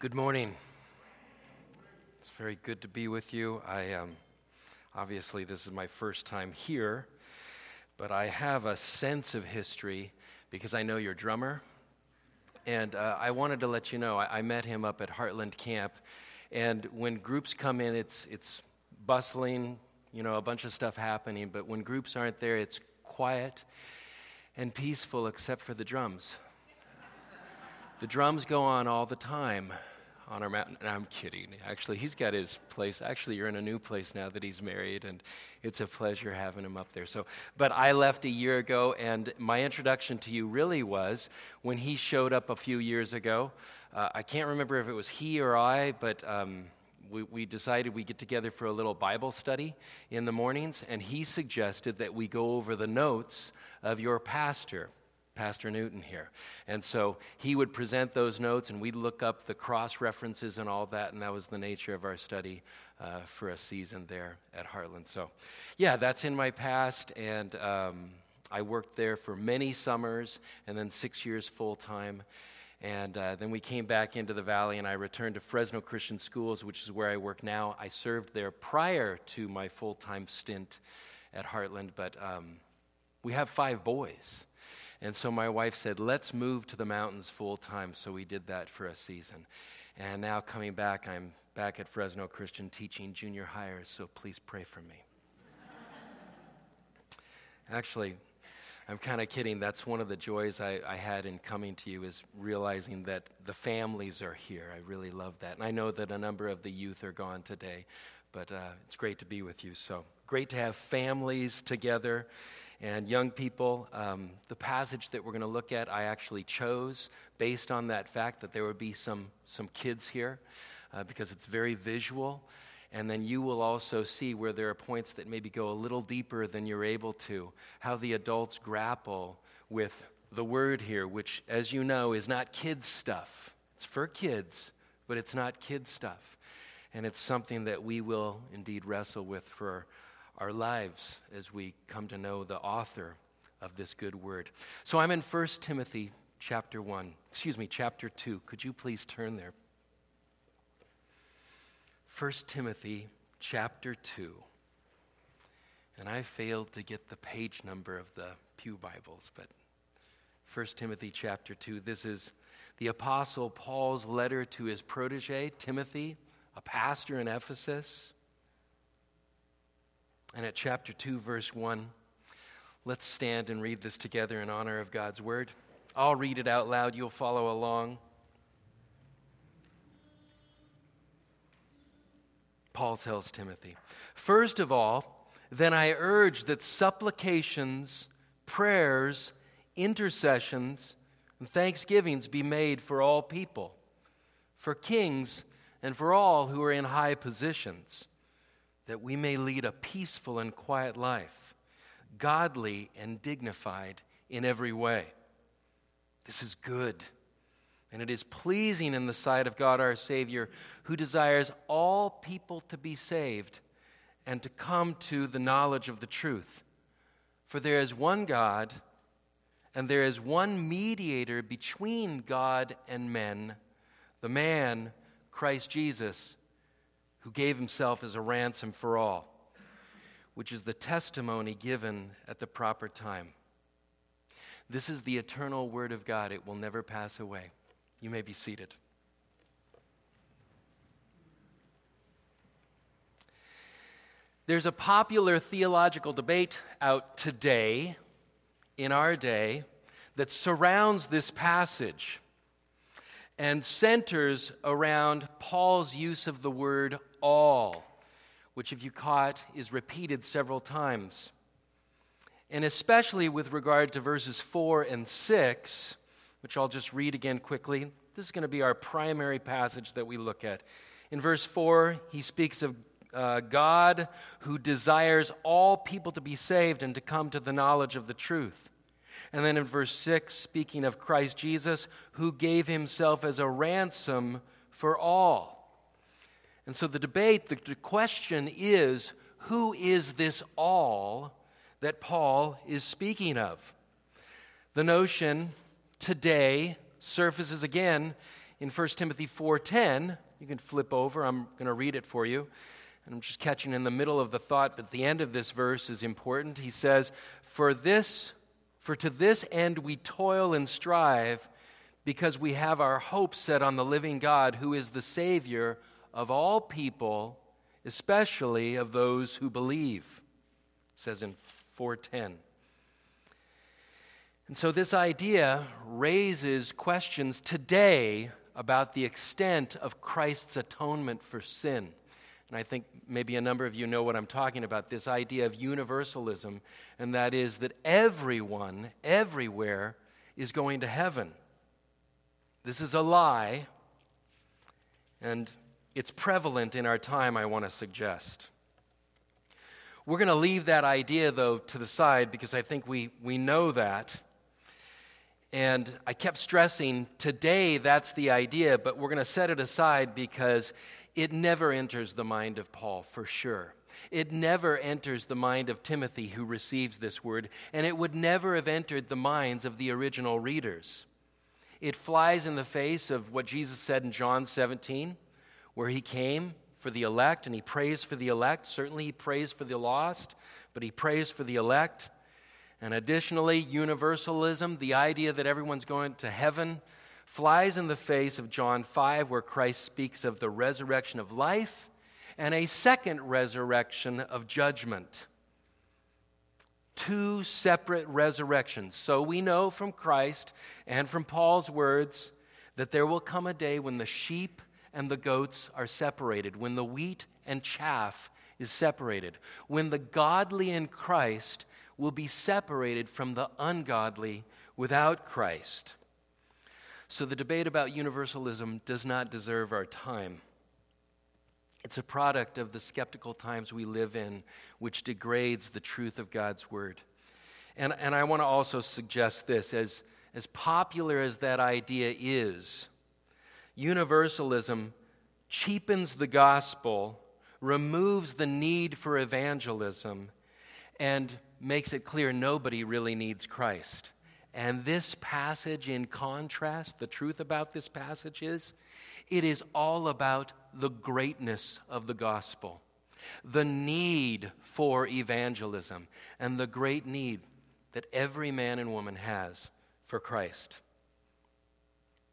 Good morning. It's very good to be with you. I um, obviously this is my first time here, but I have a sense of history because I know your drummer, and uh, I wanted to let you know I, I met him up at Heartland Camp, and when groups come in, it's it's bustling, you know, a bunch of stuff happening. But when groups aren't there, it's quiet and peaceful, except for the drums. The drums go on all the time on our mountain. I'm kidding. Actually, he's got his place. Actually, you're in a new place now that he's married, and it's a pleasure having him up there. So, but I left a year ago, and my introduction to you really was when he showed up a few years ago. Uh, I can't remember if it was he or I, but. Um, we, we, decided we get together for a little Bible study in the mornings, and he suggested that we go over the notes of your pastor. Pastor Newton here. And so he would present those notes, and we'd look up the cross references and all that, and that was the nature of our study uh, for a season there at Heartland. So, yeah, that's in my past, and um, I worked there for many summers and then six years full time. And uh, then we came back into the valley, and I returned to Fresno Christian Schools, which is where I work now. I served there prior to my full time stint at Heartland, but um, we have five boys. And so my wife said, let's move to the mountains full time. So we did that for a season. And now coming back, I'm back at Fresno Christian teaching junior hires, so please pray for me. Actually, I'm kind of kidding. That's one of the joys I, I, had in coming to you is realizing that the families are here. I really love that. And I know that a number of the youth are gone today, but uh, it's great to be with you. So great to have families together and young people, um, the passage that we're going to look at, I actually chose based on that fact that there would be some, some kids here uh, because it's very visual. And then you will also see where there are points that maybe go a little deeper than you're able to, how the adults grapple with the word here, which, as you know, is not kids' stuff. It's for kids, but it's not kids' stuff. And it's something that we will indeed wrestle with for our lives as we come to know the author of this good word. So I'm in 1 Timothy chapter 1, excuse me, chapter 2. Could you please turn there? 1 Timothy chapter 2. And I failed to get the page number of the Pew Bibles, but 1 Timothy chapter 2. This is the Apostle Paul's letter to his protege, Timothy, a pastor in Ephesus. And at chapter 2, verse 1, let's stand and read this together in honor of God's word. I'll read it out loud, you'll follow along. Paul tells Timothy, First of all, then I urge that supplications, prayers, intercessions, and thanksgivings be made for all people, for kings, and for all who are in high positions that we may lead a peaceful and quiet life, godly and dignified in every way. This is good, and it is pleasing in the sight of God our Savior, who desires all people to be saved and to come to the knowledge of the truth. For there is one God, and there is one mediator between God and men, the man, Christ Jesus who gave himself as a ransom for all, which is the testimony given at the proper time. This is the eternal word of God, it will never pass away. You may be seated. There's a popular theological debate out today, in our day, that surrounds this passage and centers around Paul's use of the word all, which, if you caught, is repeated several times. And especially with regard to verses 4 and 6, which I'll just read again quickly. This is going to be our primary passage that we look at. In verse 4, he speaks of uh, God who desires all people to be saved and to come to the knowledge of the truth. And then in verse 6, speaking of Christ Jesus, who gave himself as a ransom for all. And so the debate, the, question is who is this all that Paul is speaking of? The notion today surfaces again in 1 Timothy 4:10, you can flip over. I'm going to read it for you. And I'm just catching in the middle of the thought, but the end of this verse is important. He says, "For this for to this end we toil and strive, because we have our hope set on the living God, who is the savior of all people, especially of those who believe." Says in 410. And so this idea raises questions today about the extent of Christ's atonement for sin. And I think maybe a number of you know what I'm talking about this idea of universalism, and that is that everyone, everywhere, is going to heaven. This is a lie, and it's prevalent in our time, I want to suggest. We're going to leave that idea, though, to the side because I think we, we know that. And I kept stressing today that's the idea, but we're going to set it aside because it never enters the mind of Paul, for sure. It never enters the mind of Timothy, who receives this word, and it would never have entered the minds of the original readers. It flies in the face of what Jesus said in John 17, where he came for the elect and he prays for the elect. Certainly, he prays for the lost, but he prays for the elect. And additionally, universalism, the idea that everyone's going to heaven, flies in the face of John 5, where Christ speaks of the resurrection of life and a second resurrection of judgment. Two separate resurrections. So we know from Christ and from Paul's words that there will come a day when the sheep and the goats are separated, when the wheat and chaff is separated, when the godly in Christ will be separated from the ungodly without Christ. So the debate about universalism does not deserve our time. It's a product of the skeptical times we live in, which degrades the truth of God's word. And, and I want to also suggest this as, as popular as that idea is, universalism cheapens the gospel, removes the need for evangelism, and makes it clear nobody really needs Christ. And this passage, in contrast, the truth about this passage is it is all about the greatness of the gospel, the need for evangelism, and the great need that every man and woman has for Christ.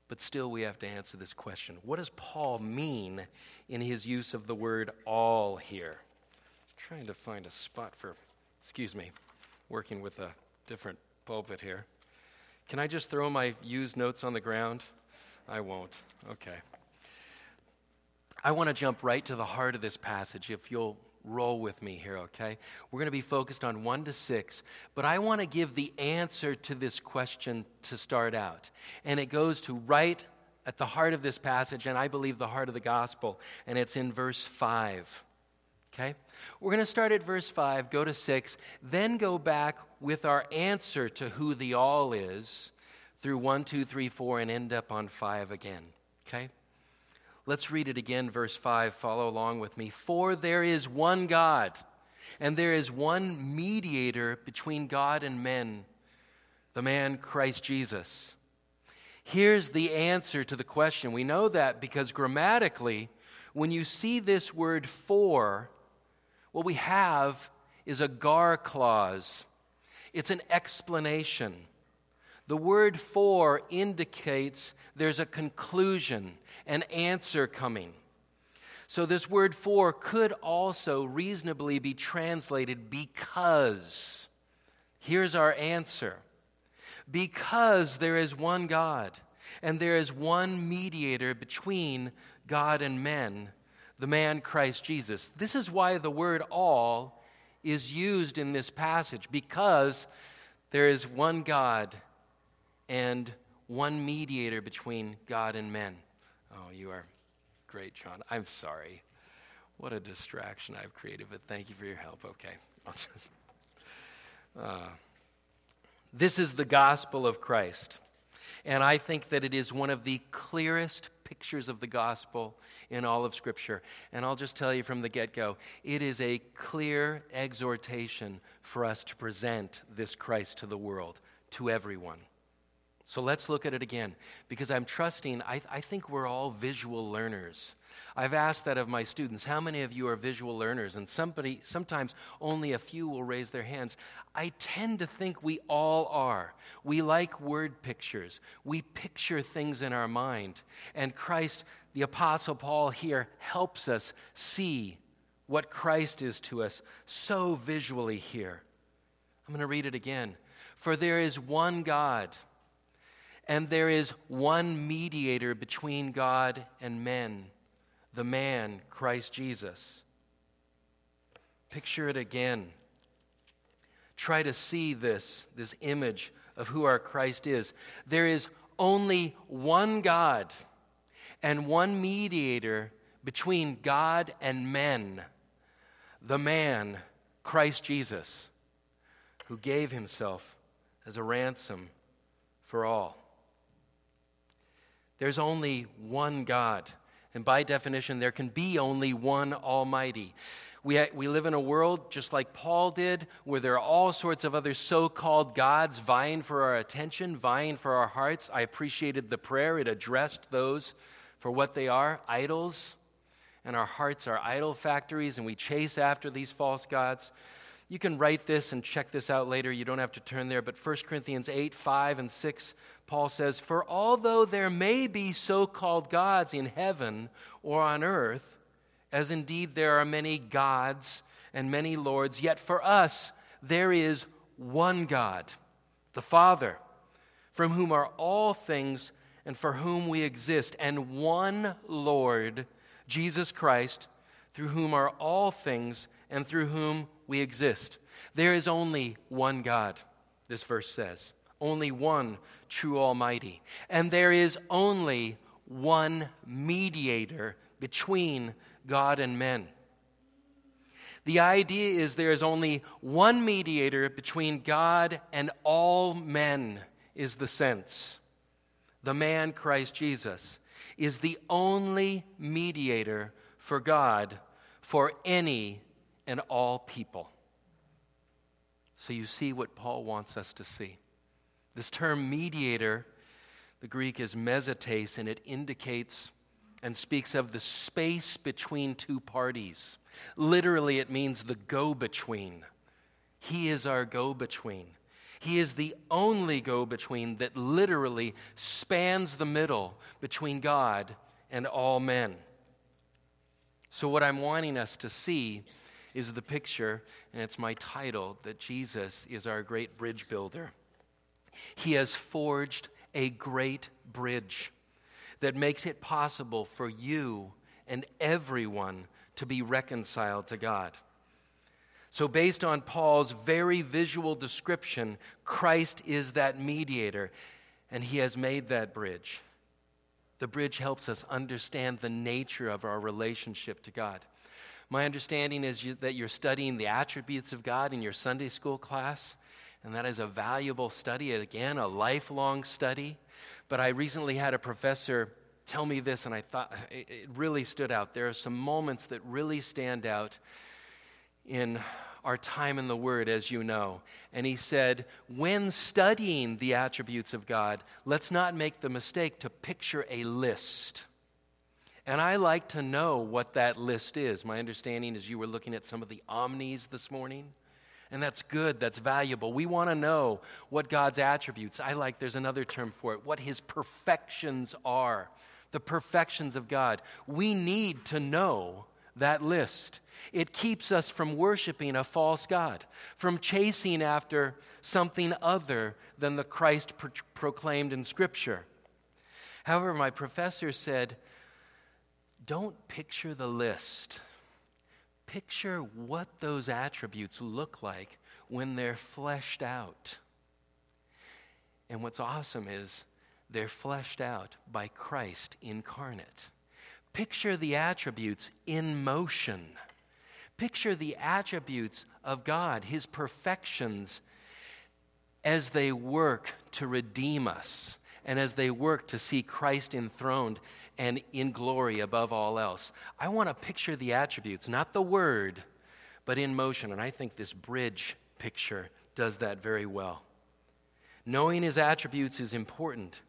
But still, we have to answer this question what does Paul mean in his use of the word all here? I'm trying to find a spot for Excuse me, working with a different pulpit here. Can I just throw my used notes on the ground? I won't. Okay. I want to jump right to the heart of this passage, if you'll roll with me here, okay? We're going to be focused on 1 to 6, but I want to give the answer to this question to start out. And it goes to right at the heart of this passage, and I believe the heart of the gospel, and it's in verse 5. Okay? We're going to start at verse 5, go to 6, then go back with our answer to who the all is through 1, 2, 3, 4, and end up on 5 again. Okay? Let's read it again, verse 5. Follow along with me. For there is one God, and there is one mediator between God and men, the man Christ Jesus. Here's the answer to the question. We know that because grammatically, when you see this word for, what we have is a gar clause, it's an explanation. The word for indicates there's a conclusion, an answer coming. So, this word for could also reasonably be translated because. Here's our answer because there is one God, and there is one mediator between God and men, the man Christ Jesus. This is why the word all is used in this passage, because there is one God and one mediator between God and men. Oh, you are great, John. I'm sorry. What a distraction I've created, but thank you for your help. Okay. Uh, this is the gospel of Christ. And I think that it is one of the clearest pictures of the gospel in all of Scripture. And I'll just tell you from the get go it is a clear exhortation for us to present this Christ to the world, to everyone. So let's look at it again because I'm trusting, I, I, think we're all visual learners. I've asked that of my students how many of you are visual learners? And somebody, sometimes only a few will raise their hands. I tend to think we all are. We like word pictures, we picture things in our mind. And Christ, the Apostle Paul here, helps us see what Christ is to us so visually here. I'm going to read it again. For there is one God and there is one mediator between God and men, the man, Christ Jesus. Picture it again. Try to see this, this image of who our Christ is. There is only one God and one mediator between God and men, the man, Christ Jesus, who gave himself as a ransom for all. There's only one God. And by definition, there can be only one Almighty. We, we live in a world, just like Paul did, where there are all sorts of other so called gods vying for our attention, vying for our hearts. I appreciated the prayer, it addressed those for what they are idols. And our hearts are idol factories, and we chase after these false gods. You can write this and check this out later. You don't have to turn there. But 1 Corinthians 8, 5, and 6, Paul says, For although there may be so called gods in heaven or on earth, as indeed there are many gods and many lords, yet for us there is one God, the Father, from whom are all things and for whom we exist, and one Lord, Jesus Christ, through whom are all things and through whom we exist. There is only one God, this verse says. Only one true Almighty. And there is only one mediator between God and men. The idea is there is only one mediator between God and all men, is the sense. The man, Christ Jesus, is the only mediator for God for any and all people. So you see what Paul wants us to see. This term mediator, the Greek is mesotes, and it indicates and speaks of the space between two parties. Literally, it means the go between. He is our go between. He is the only go between that literally spans the middle between God and all men. So, what I'm wanting us to see is the picture, and it's my title, that Jesus is our great bridge builder. He has forged a great bridge that makes it possible for you and everyone to be reconciled to God. So, based on Paul's very visual description, Christ is that mediator, and he has made that bridge. The bridge helps us understand the nature of our relationship to God. My understanding is you, that you're studying the attributes of God in your Sunday school class, and that is a valuable study, again, a lifelong study. But I recently had a professor tell me this, and I thought it really stood out. There are some moments that really stand out in our time in the Word, as you know. And he said, when studying the attributes of God, let's not make the mistake to picture a list. And I like to know what that list is. My understanding is you were looking at some of the omnis this morning. And that's good, that's valuable. We want to know what God's attributes, I like, there's another term for it, what his perfections are, the perfections of God. We need to know that list. It keeps us from worshiping a false God, from chasing after something other than the Christ pro- proclaimed in Scripture. However, my professor said, don't picture the list. Picture what those attributes look like when they're fleshed out. And what's awesome is they're fleshed out by Christ incarnate. Picture the attributes in motion. Picture the attributes of God, His perfections, as they work to redeem us and as they work to see Christ enthroned and in glory above all else. I want to picture the attributes, not the word, but in motion. And I think this bridge picture does that very well. Knowing his attributes is important,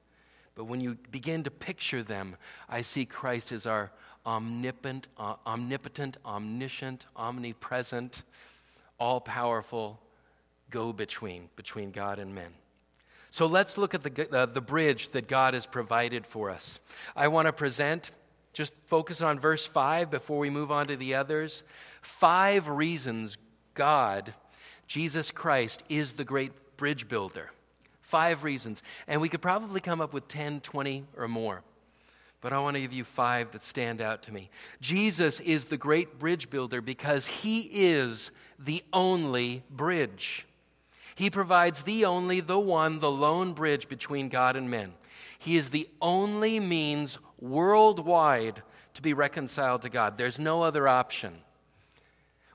but when you begin to picture them, I see Christ as our omnipotent, uh, omnipotent, omniscient, omnipresent, all powerful go between between God and men. So let's look at the, uh, the bridge that God has provided for us. I want to present, just focus on verse 5 before we move on to the others. Five reasons God, Jesus Christ, is the great bridge builder. Five reasons. And we could probably come up with 10, 20, or more. But I want to give you five that stand out to me. Jesus is the great bridge builder because he is the only bridge. He provides the only, the one, the lone bridge between God and men. He is the only means worldwide to be reconciled to God. There's no other option.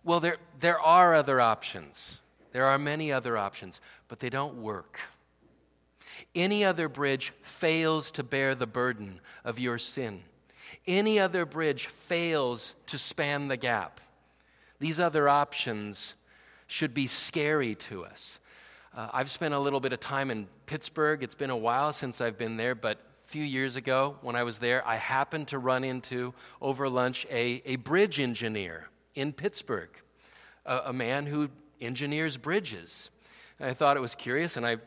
Well, there, there are other options. There are many other options, but they don't work. Any other bridge fails to bear the burden of your sin. Any other bridge fails to span the gap. These other options should be scary to us. Uh, I've spent a little bit of time in Pittsburgh. It's been a while since I've been there, but a few years ago when I was there, I happened to run into, over lunch, a, a bridge engineer in Pittsburgh, a, a man who engineers bridges. And I thought it was curious, and I,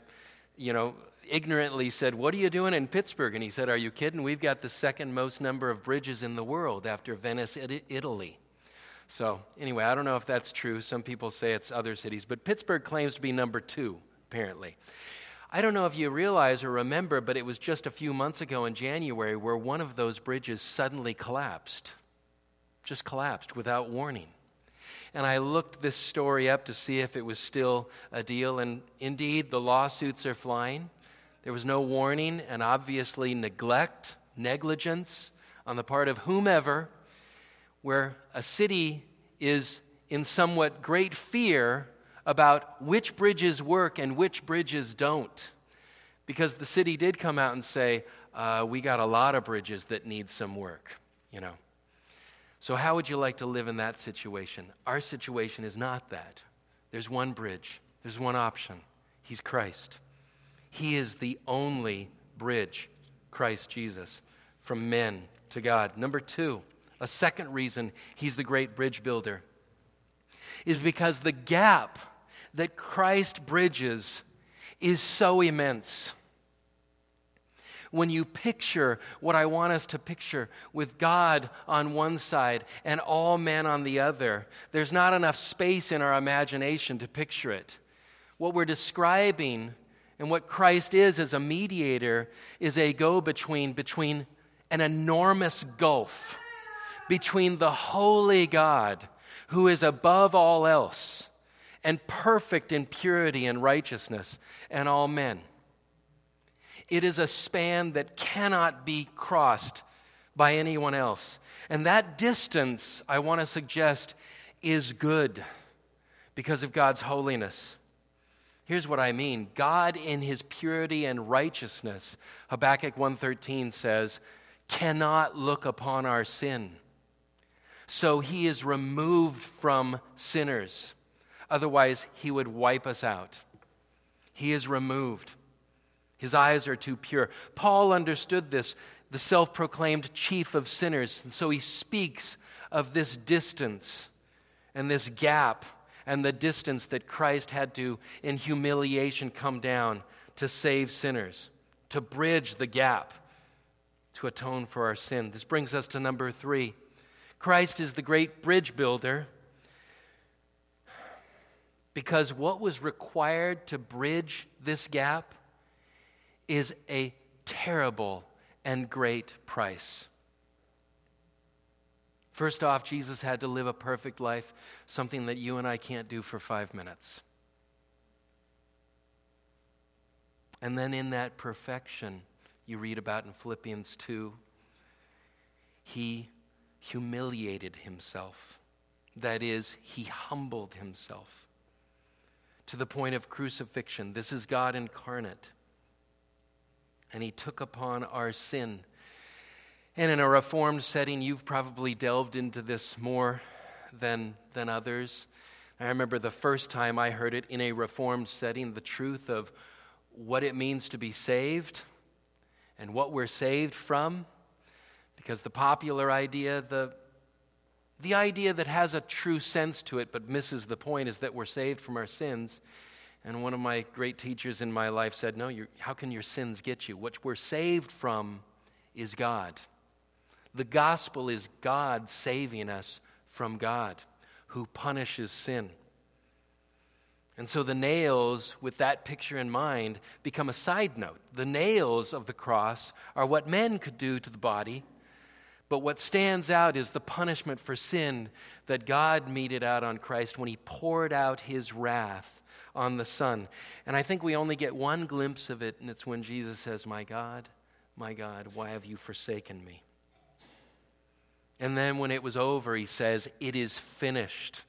you know, ignorantly said, What are you doing in Pittsburgh? And he said, Are you kidding? We've got the second most number of bridges in the world after Venice, Italy. So, anyway, I don't know if that's true. Some people say it's other cities, but Pittsburgh claims to be number two, apparently. I don't know if you realize or remember, but it was just a few months ago in January where one of those bridges suddenly collapsed. Just collapsed without warning. And I looked this story up to see if it was still a deal, and indeed, the lawsuits are flying. There was no warning, and obviously, neglect, negligence on the part of whomever where a city is in somewhat great fear about which bridges work and which bridges don't. Because the city did come out and say, uh, we got a lot of bridges that need some work, you know. So, how would you like to live in that situation? Our situation is not that. There's one bridge, there's one option. He's Christ. He is the only bridge, Christ Jesus, from men to God. Number two, a second reason he's the great bridge builder is because the gap that Christ bridges is so immense. When you picture what I want us to picture with God on one side and all men on the other, there's not enough space in our imagination to picture it. What we're describing and what Christ is as a mediator is a go between between an enormous gulf between the holy God, who is above all else, and perfect in purity and righteousness, and all men. It is a span that cannot be crossed by anyone else. And that distance, I want to suggest, is good because of God's holiness. Here's what I mean. God in his purity and righteousness, Habakkuk 1:13 says, cannot look upon our sin so he is removed from sinners. Otherwise, he would wipe us out. He is removed. His eyes are too pure. Paul understood this, the self proclaimed chief of sinners. And so he speaks of this distance and this gap and the distance that Christ had to, in humiliation, come down to save sinners, to bridge the gap, to atone for our sin. This brings us to number three Christ is the great bridge builder because what was required to bridge this gap is a terrible and great price. First off, Jesus had to live a perfect life, something that you and I can't do for five minutes. And then in that perfection, you read about in Philippians 2, he humiliated himself. That is, he humbled himself to the point of crucifixion. This is God incarnate. And he took upon our sin. And in a reformed setting, you've probably delved into this more than, than others. I remember the first time I heard it in a reformed setting, the truth of what it means to be saved and what we're saved from. Because the popular idea, the, the idea that has a true sense to it but misses the point, is that we're saved from our sins. And one of my great teachers in my life said, No, how can your sins get you? What we're saved from is God. The gospel is God saving us from God, who punishes sin. And so the nails, with that picture in mind, become a side note. The nails of the cross are what men could do to the body, but what stands out is the punishment for sin that God meted out on Christ when he poured out his wrath on the Son. And I think we only get one glimpse of it, and it's when Jesus says, My God, my God, why have you forsaken me? And then when it was over, he says, It is finished.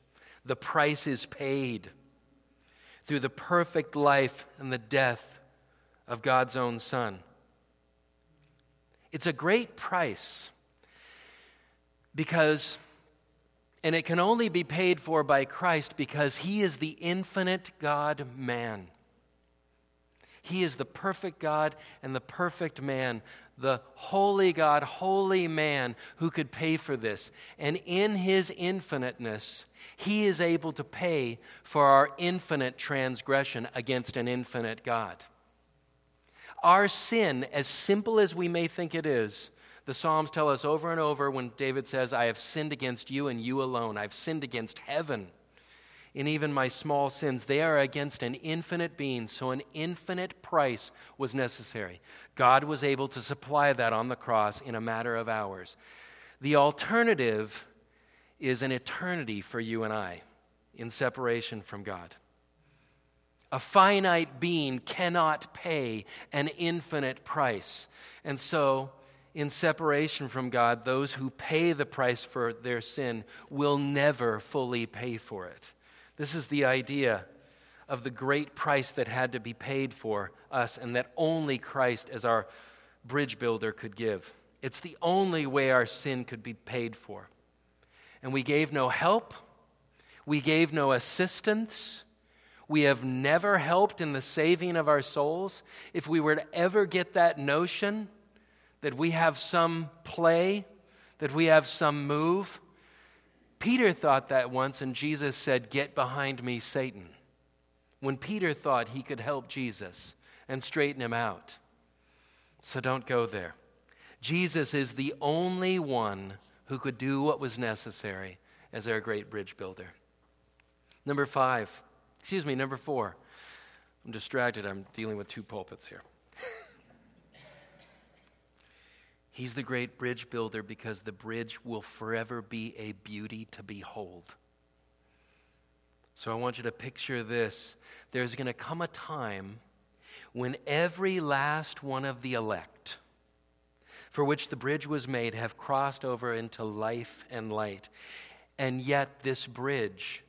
The price is paid through the perfect life and the death of God's own Son. It's a great price because, and it can only be paid for by Christ because He is the infinite God man. He is the perfect God and the perfect man, the holy God, holy man who could pay for this. And in his infiniteness, he is able to pay for our infinite transgression against an infinite God. Our sin, as simple as we may think it is, the Psalms tell us over and over when David says, I have sinned against you and you alone. I've sinned against heaven in even my small sins. They are against an infinite being, so an infinite price was necessary. God was able to supply that on the cross in a matter of hours. The alternative is an eternity for you and I in separation from God. A finite being cannot pay an infinite price. And so, in separation from God, those who pay the price for their sin will never fully pay for it. This is the idea of the great price that had to be paid for us and that only Christ, as our bridge builder, could give. It's the only way our sin could be paid for. And we gave no help, we gave no assistance. We have never helped in the saving of our souls. If we were to ever get that notion that we have some play, that we have some move, Peter thought that once, and Jesus said, Get behind me, Satan. When Peter thought he could help Jesus and straighten him out. So don't go there. Jesus is the only one who could do what was necessary as our great bridge builder. Number five, excuse me, number four. I'm distracted. I'm dealing with two pulpits here. He's the great bridge builder because the bridge will forever be a beauty to behold. So I want you to picture this. There's going to come a time when every last one of the elect, for which the bridge was made, have crossed over into life and light. And yet, this bridge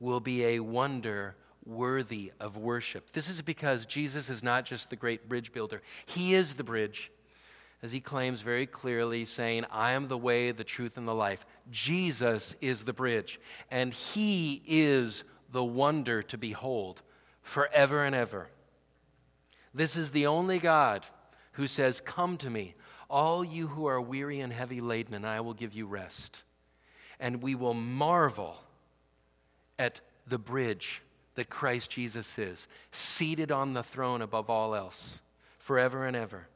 will be a wonder worthy of worship. This is because Jesus is not just the great bridge builder, He is the bridge as he claims very clearly, saying, I am the way, the truth, and the life. Jesus is the bridge, and he is the wonder to behold forever and ever. This is the only God who says, Come to me, all you who are weary and heavy laden, and I will give you rest. And we will marvel at the bridge that Christ Jesus is, seated on the throne above all else, forever and ever.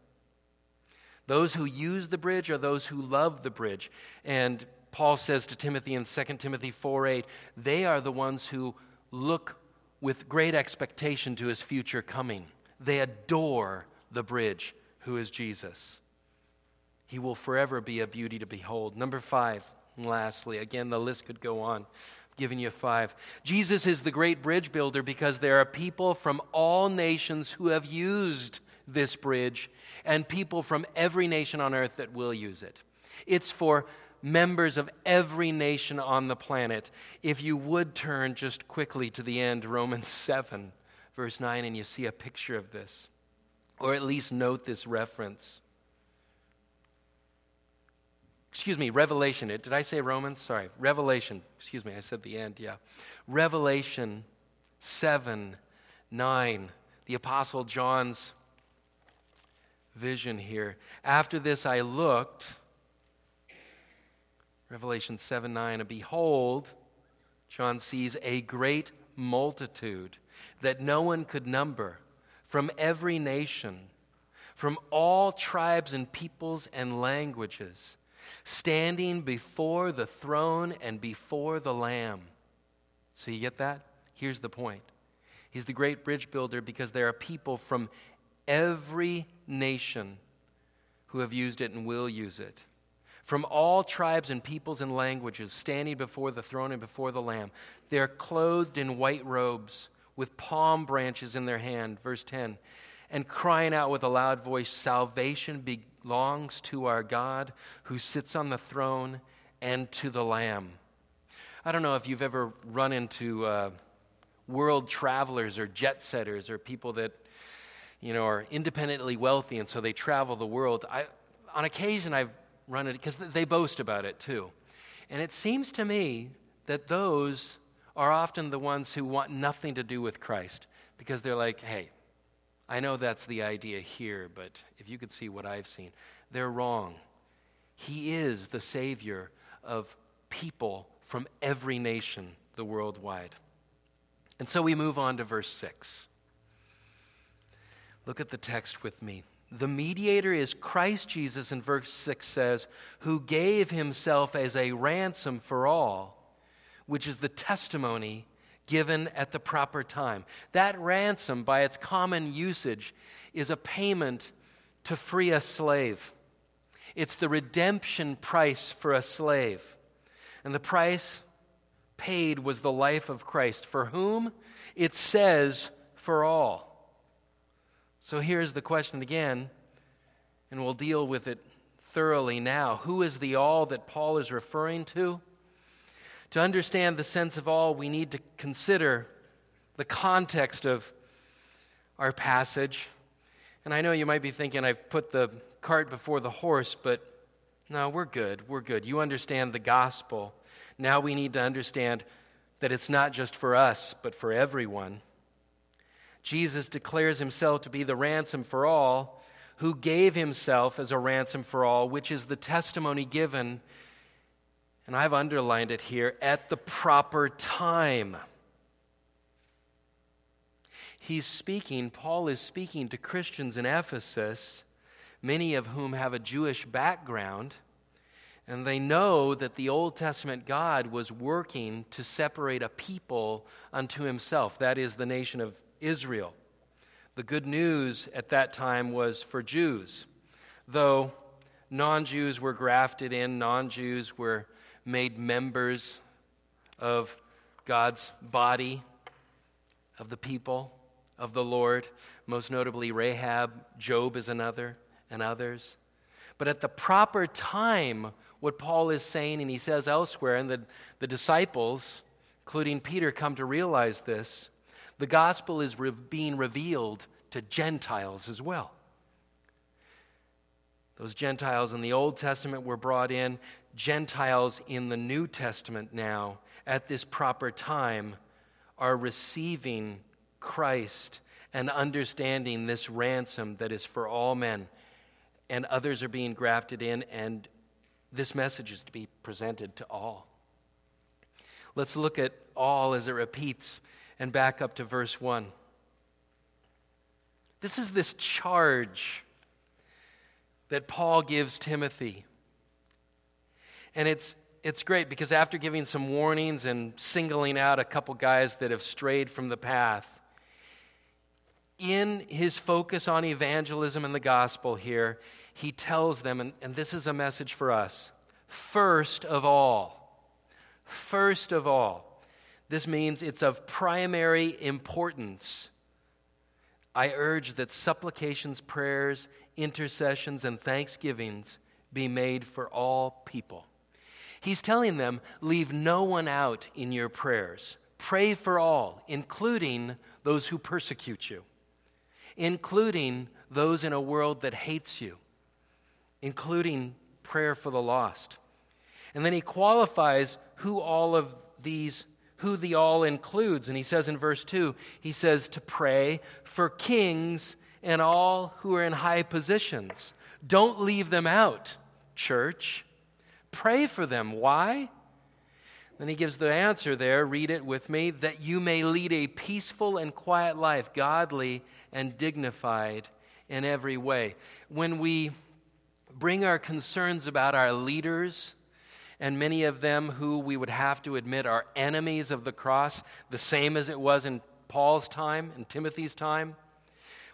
Those who use the bridge are those who love the bridge. And Paul says to Timothy in 2 Timothy 4 8, they are the ones who look with great expectation to his future coming. They adore the bridge, who is Jesus. He will forever be a beauty to behold. Number five, and lastly, again, the list could go on. Giving you five. Jesus is the great bridge builder because there are people from all nations who have used this bridge and people from every nation on earth that will use it. It's for members of every nation on the planet. If you would turn just quickly to the end, Romans 7, verse 9, and you see a picture of this, or at least note this reference. Excuse me, Revelation. Did I say Romans? Sorry, Revelation. Excuse me, I said the end, yeah. Revelation 7, 9 the Apostle John's vision here. After this, I looked, Revelation 7 9, and behold, John sees a great multitude that no one could number from every nation, from all tribes and peoples and languages, standing before the throne and before the Lamb. So you get that? Here's the point. He's the great bridge builder because there are people from every nation who have used it and will use it. From all tribes and peoples and languages, standing before the throne and before the Lamb. They're clothed in white robes with palm branches in their hand. Verse 10 and crying out with a loud voice, Salvation belongs to our God who sits on the throne and to the Lamb. I don't know if you've ever run into uh, world travelers or jet setters or people that you know are independently wealthy and so they travel the world. I, on occasion, I've run it because they boast about it too, and it seems to me that those are often the ones who want nothing to do with Christ because they're like, hey, I know that's the idea here, but if you could see what I've seen, they're wrong. He is the Savior of people from every nation, the worldwide. And so we move on to verse 6. Look at the text with me. The mediator is Christ Jesus, and verse 6 says, who gave himself as a ransom for all, which is the testimony given at the proper time. That ransom, by its common usage, is a payment to free a slave. It's the redemption price for a slave. And the price paid was the life of Christ. For whom? It says, for all. So here's the question again, and we'll deal with it thoroughly now. Who is the all that Paul is referring to? To understand the sense of all, we need to consider the context of our passage. And I know you might be thinking I've put the cart before the horse, but no, we're good. We're good. You understand the gospel. Now we need to understand that it's not just for us, but for everyone. Jesus declares himself to be the ransom for all, who gave himself as a ransom for all, which is the testimony given and I've underlined it here, at the proper time. He's speaking, Paul is speaking to Christians in Ephesus, many of whom have a Jewish background, and they know that the Old Testament God was working to separate a people unto himself, that is, the nation of Israel. The good news at that time was for Jews, though non Jews were grafted in, non Jews were made members of God's body, of the people of the Lord, most notably Rahab, Job is another, and others. But at the proper time, what Paul is saying, and he says elsewhere, and the, the disciples, including Peter, come to realize this the gospel is re- being revealed to Gentiles as well. Those Gentiles in the Old Testament were brought in. Gentiles in the New Testament now, at this proper time, are receiving Christ and understanding this ransom that is for all men. And others are being grafted in, and this message is to be presented to all. Let's look at all as it repeats and back up to verse 1. This is this charge that Paul gives Timothy. And it's, it's great because after giving some warnings and singling out a couple guys that have strayed from the path, in his focus on evangelism and the gospel here, he tells them, and, and this is a message for us first of all, first of all, this means it's of primary importance. I urge that supplications, prayers, intercessions, and thanksgivings be made for all people. He's telling them, leave no one out in your prayers. Pray for all, including those who persecute you, including those in a world that hates you, including prayer for the lost. And then he qualifies who all of these who the all includes. And he says in verse 2, he says to pray for kings and all who are in high positions. Don't leave them out, church. Pray for them. Why? Then he gives the answer there. Read it with me that you may lead a peaceful and quiet life, godly and dignified in every way. When we bring our concerns about our leaders, and many of them who we would have to admit are enemies of the cross, the same as it was in Paul's time, in Timothy's time.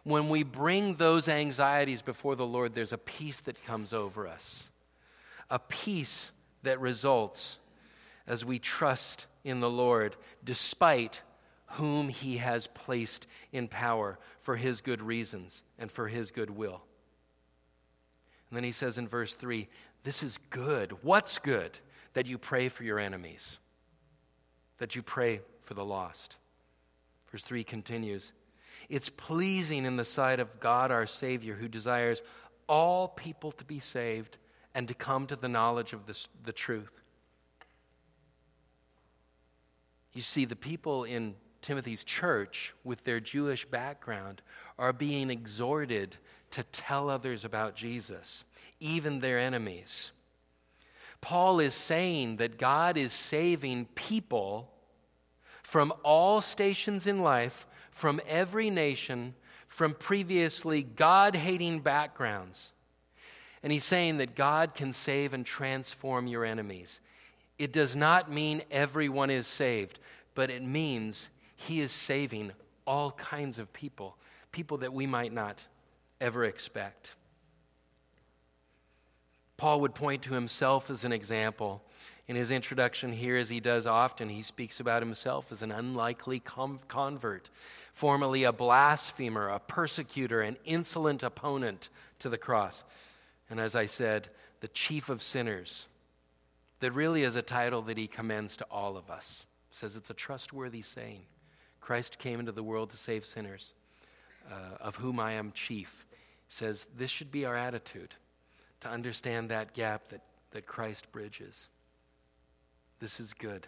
When we bring those anxieties before the Lord, there's a peace that comes over us, a peace that results as we trust in the Lord, despite whom He has placed in power for His good reasons and for His good will. And then He says in verse 3 this is good. What's good? That you pray for your enemies, that you pray for the lost. Verse 3 continues It's pleasing in the sight of God our Savior, who desires all people to be saved and to come to the knowledge of this, the truth. You see, the people in Timothy's church, with their Jewish background, are being exhorted to tell others about Jesus even their enemies. Paul is saying that God is saving people from all stations in life, from every nation, from previously God hating backgrounds. And he's saying that God can save and transform your enemies. It does not mean everyone is saved, but it means he is saving all kinds of people, people that we might not ever expect. Paul would point to himself as an example. In his introduction here, as he does often, he speaks about himself as an unlikely convert, formerly a blasphemer, a persecutor, an insolent opponent to the cross. And as I said, the chief of sinners. That really is a title that he commends to all of us. Says it's a trustworthy saying. Christ came into the world to save sinners, uh, of whom I am chief. Says this should be our attitude to understand that gap that, that Christ bridges. This is good.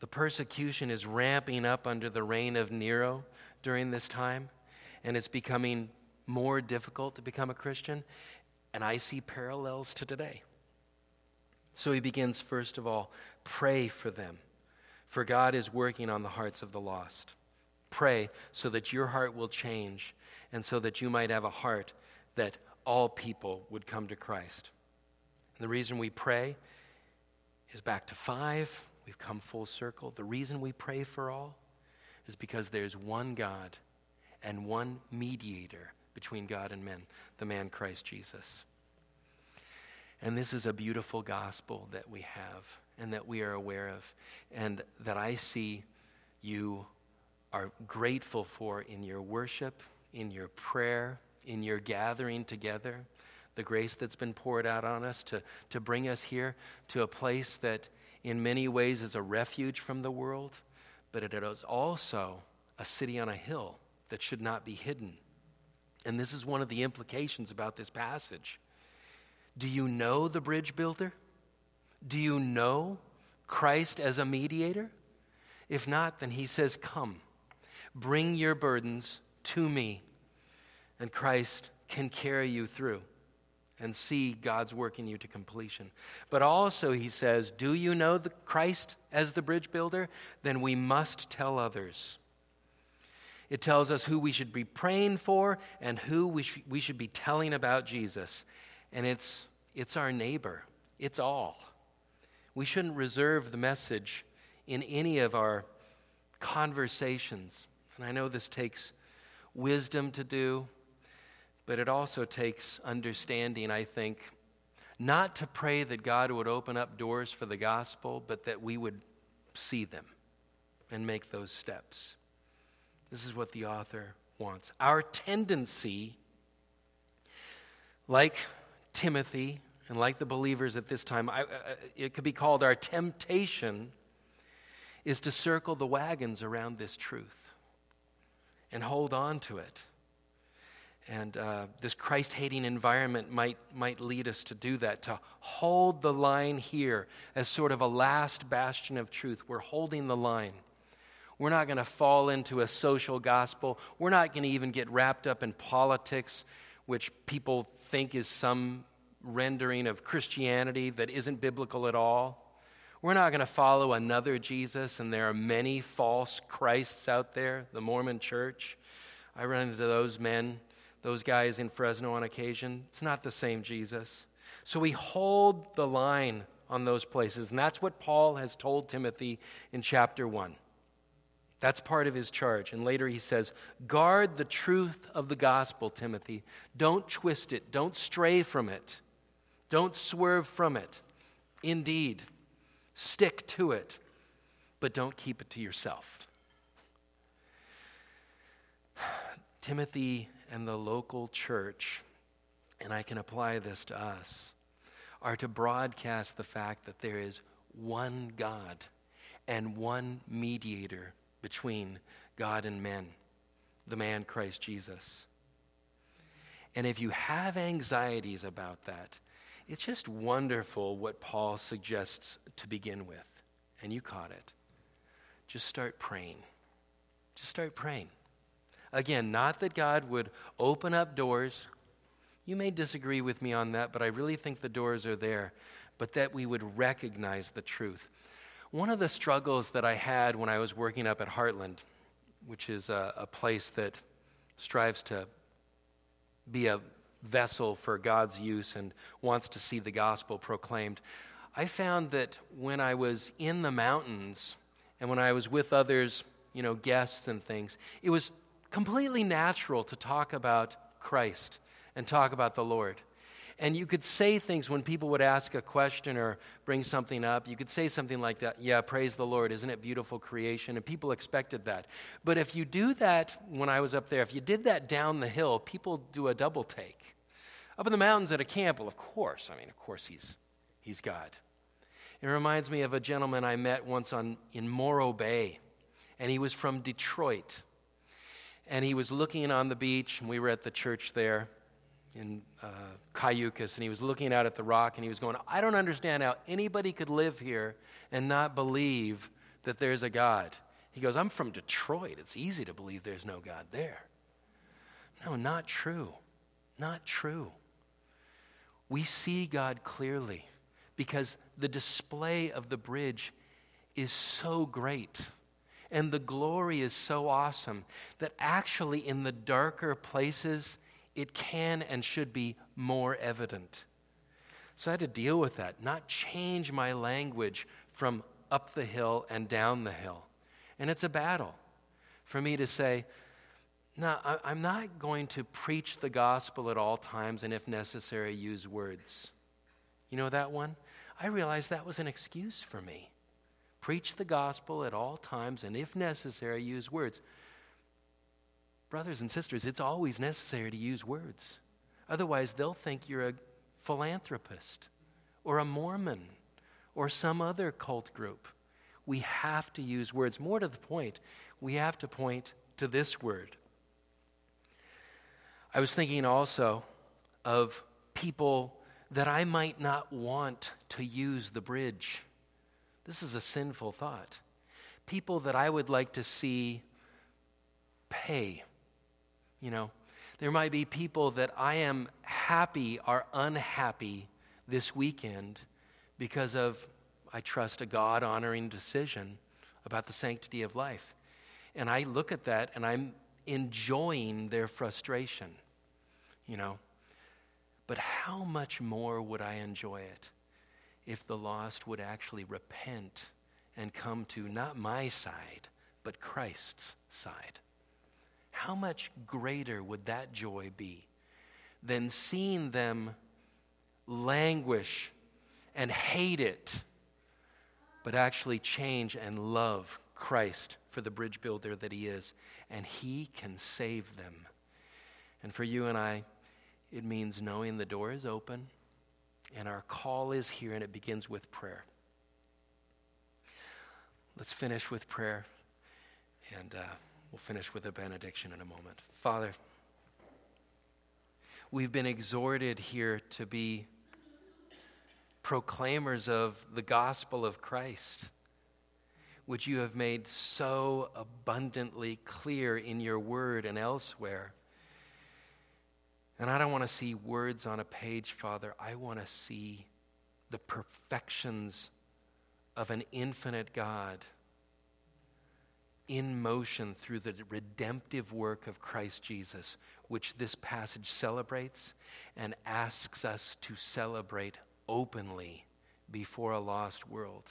The persecution is ramping up under the reign of Nero during this time, and it's becoming more difficult to become a Christian. And I see parallels to today. So he begins, first of all, pray for them, for God is working on the hearts of the lost. Pray so that your heart will change and so that you might have a heart that all people would come to Christ. And the reason we pray is back to five. We've come full circle. The reason we pray for all is because there's one God and one mediator between God and men, the man Christ Jesus. And this is a beautiful gospel that we have and that we are aware of, and that I see you are grateful for in your worship, in your prayer, in your gathering together, the grace that's been poured out on us to, to bring us here to a place that in many ways is a refuge from the world, but it is also a city on a hill that should not be hidden. And this is one of the implications about this passage. Do you know the bridge builder? Do you know Christ as a mediator? If not, then he says, Come. Bring your burdens to me, and Christ can carry you through and see God's work in you to completion. But also, he says, Do you know the Christ as the bridge builder? Then we must tell others. It tells us who we should be praying for and who we, sh- we should be telling about Jesus. And it's, it's our neighbor, it's all. We shouldn't reserve the message in any of our conversations and I know this takes wisdom to do, but it also takes understanding, I think, not to pray that God would open up doors for the gospel, but that we would see them and make those steps. This is what the author wants. Our tendency, like Timothy and like the believers at this time, I, it could be called our temptation, is to circle the wagons around this truth and hold on to it And uh, this Christ hating environment might, might lead us to do that, to hold the line here as sort of a last bastion of truth. We're holding the line. We're not going to fall into a social gospel. We're not going to even get wrapped up in politics, which people think is some rendering of Christianity that isn't biblical at all. We're not going to follow another Jesus, and there are many false Christs out there, the Mormon church. I run into those men, those guys in Fresno on occasion. It's not the same Jesus. So we hold the line on those places, and that's what Paul has told Timothy in chapter 1. That's part of his charge. And later he says, Guard the truth of the gospel, Timothy. Don't twist it, don't stray from it, don't swerve from it. Indeed, stick to it, but don't keep it to yourself. Timothy and the local church, and I can apply this to us, are to broadcast the fact that there is one God and one mediator between God and men, the man Christ Jesus. And if you have anxieties about that, it's just wonderful what Paul suggests to begin with. And you caught it. Just start praying. Just start praying. Again, not that God would open up doors. You may disagree with me on that, but I really think the doors are there. But that we would recognize the truth. One of the struggles that I had when I was working up at Heartland, which is a, a place that strives to be a vessel for God's use and wants to see the gospel proclaimed, I found that when I was in the mountains and when I was with others, you know, guests and things, it was completely natural to talk about Christ and talk about the Lord. And you could say things when people would ask a question or bring something up. You could say something like that, Yeah, praise the Lord. Isn't it beautiful creation? And people expected that. But if you do that when I was up there, if you did that down the hill, people do a double take. Up in the mountains at a camp, well, of course. I mean, of course, he's, he's God. It reminds me of a gentleman I met once on, in Morro Bay, and he was from Detroit. And he was looking on the beach, and we were at the church there in uh, Cayucos, and he was looking out at the rock, and he was going, I don't understand how anybody could live here and not believe that there's a God. He goes, I'm from Detroit. It's easy to believe there's no God there. No, not true. Not true. We see God clearly because the display of the bridge is so great and the glory is so awesome that actually in the darker places, it can and should be more evident. So I had to deal with that, not change my language from up the hill and down the hill. And it's a battle for me to say, no, I'm not going to preach the gospel at all times and, if necessary, use words. You know that one? I realized that was an excuse for me. Preach the gospel at all times and, if necessary, use words. Brothers and sisters, it's always necessary to use words. Otherwise, they'll think you're a philanthropist or a Mormon or some other cult group. We have to use words. More to the point, we have to point to this word. I was thinking also of people that I might not want to use the bridge. This is a sinful thought. People that I would like to see pay you know, there might be people that I am happy are unhappy this weekend because of, I trust, a God honoring decision about the sanctity of life. And I look at that and I'm enjoying their frustration, you know. But how much more would I enjoy it if the lost would actually repent and come to not my side, but Christ's side? How much greater would that joy be than seeing them languish and hate it, but actually change and love Christ for the bridge builder that he is, and he can save them. And for you and I, it means knowing the door is open and our call is here, and it begins with prayer. Let's finish with prayer. And, uh, We'll finish with a benediction in a moment. Father, we've been exhorted here to be proclaimers of the gospel of Christ, which you have made so abundantly clear in your word and elsewhere. And I don't want to see words on a page, Father. I want to see the perfections of an infinite God in motion through the redemptive work of Christ Jesus, which this passage celebrates and asks us to celebrate openly before a lost world.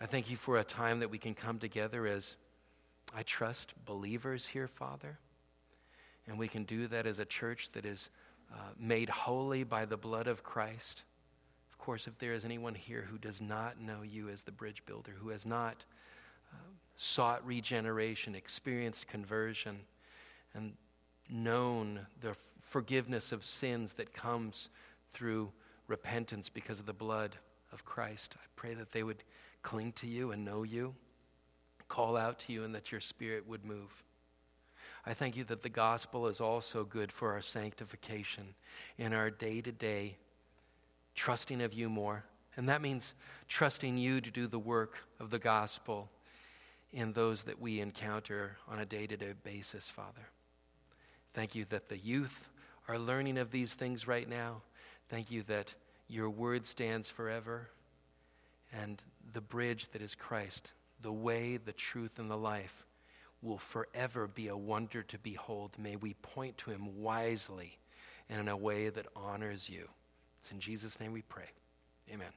I thank you for a time that we can come together as, I trust, believers here, Father. And we can do that as a church that is uh, made holy by the blood of Christ. Of course, if there is anyone here who does not know you as the bridge builder, who has not uh, sought regeneration, experienced conversion, and known the forgiveness of sins that comes through repentance because of the blood of Christ. I pray that they would cling to you and know you, call out to you, and that your spirit would move. I thank you that the gospel is also good for our sanctification in our day to day trusting of you more. And that means trusting you to do the work of the gospel in those that we encounter on a day to day basis, Father. Thank you that the youth are learning of these things right now. Thank you that your word stands forever and the bridge that is Christ, the way, the truth, and the life will forever be a wonder to behold. May we point to him wisely and in a way that honors you. It's in Jesus' name we pray. Amen.